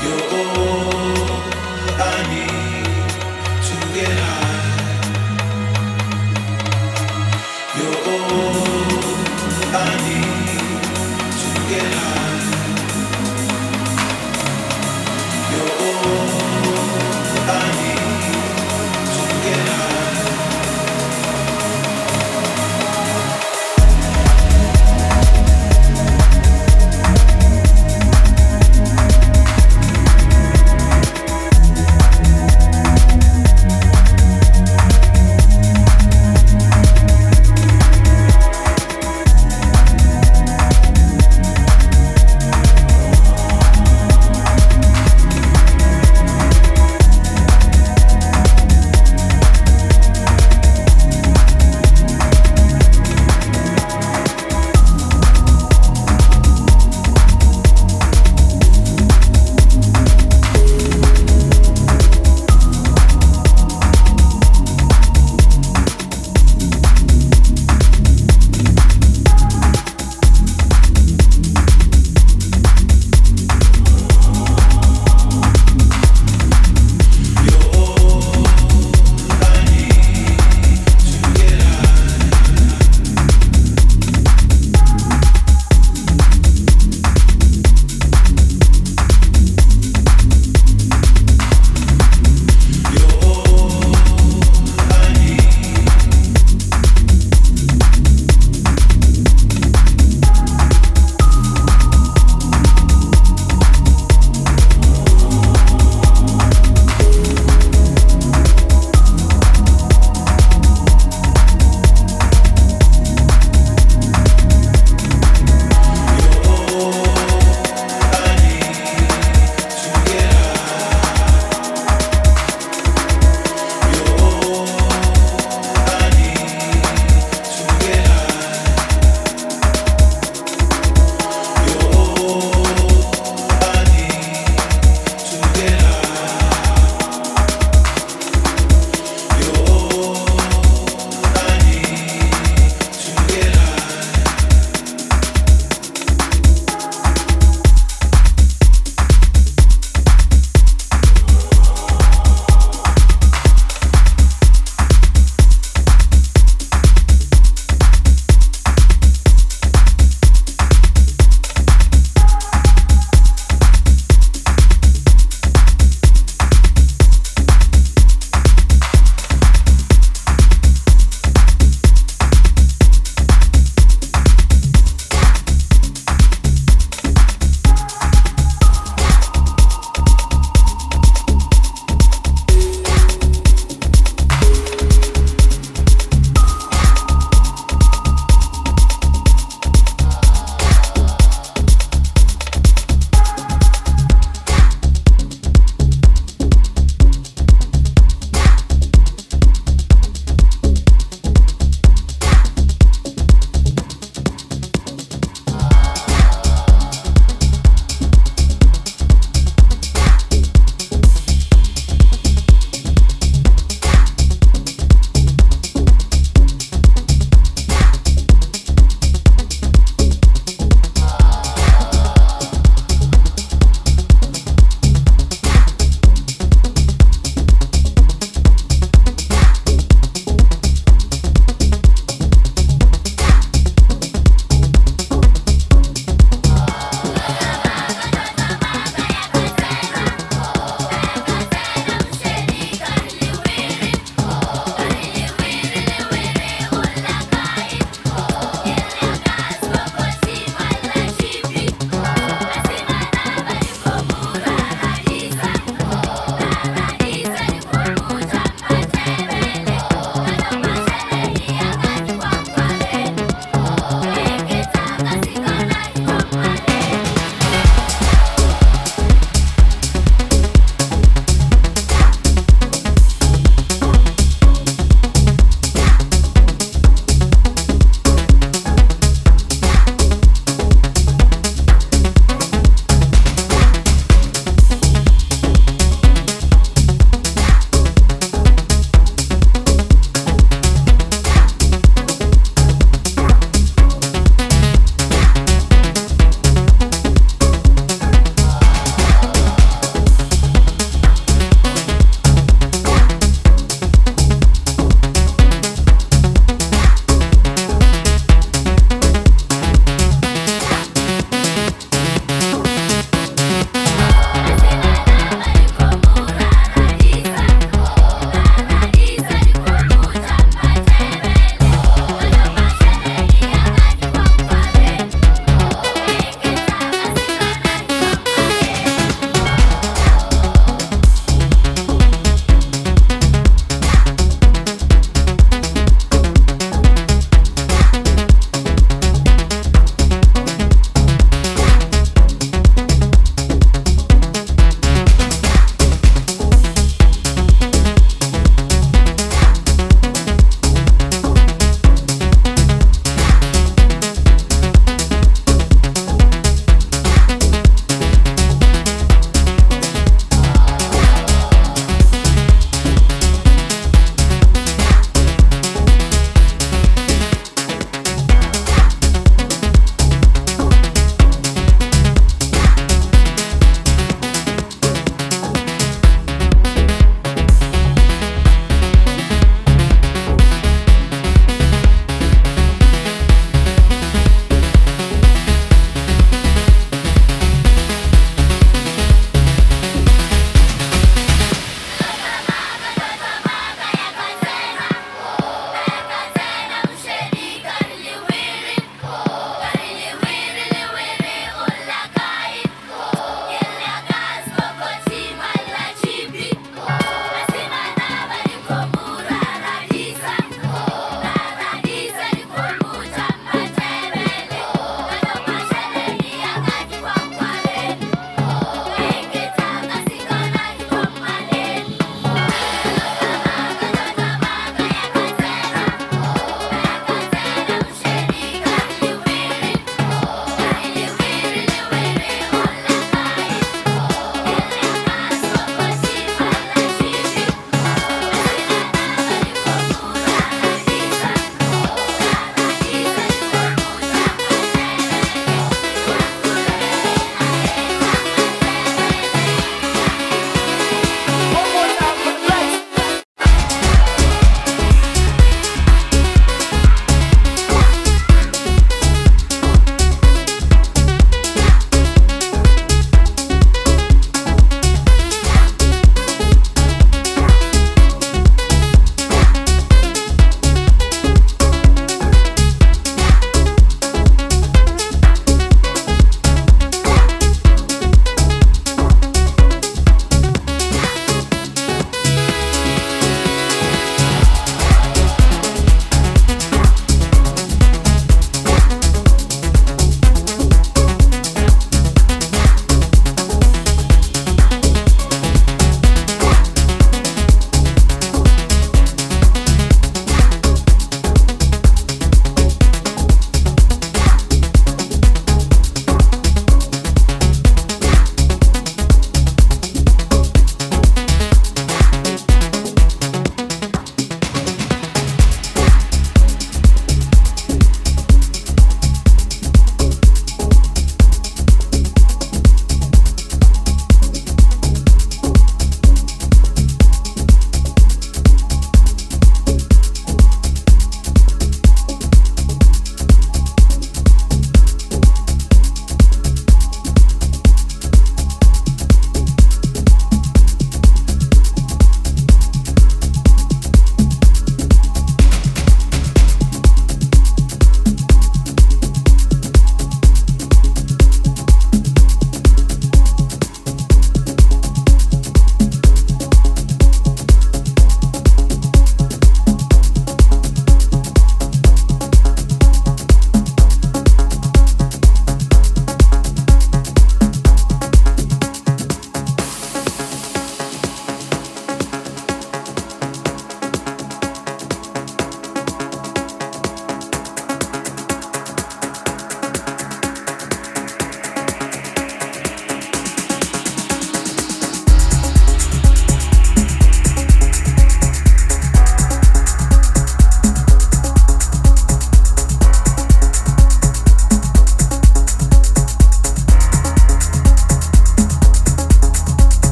You're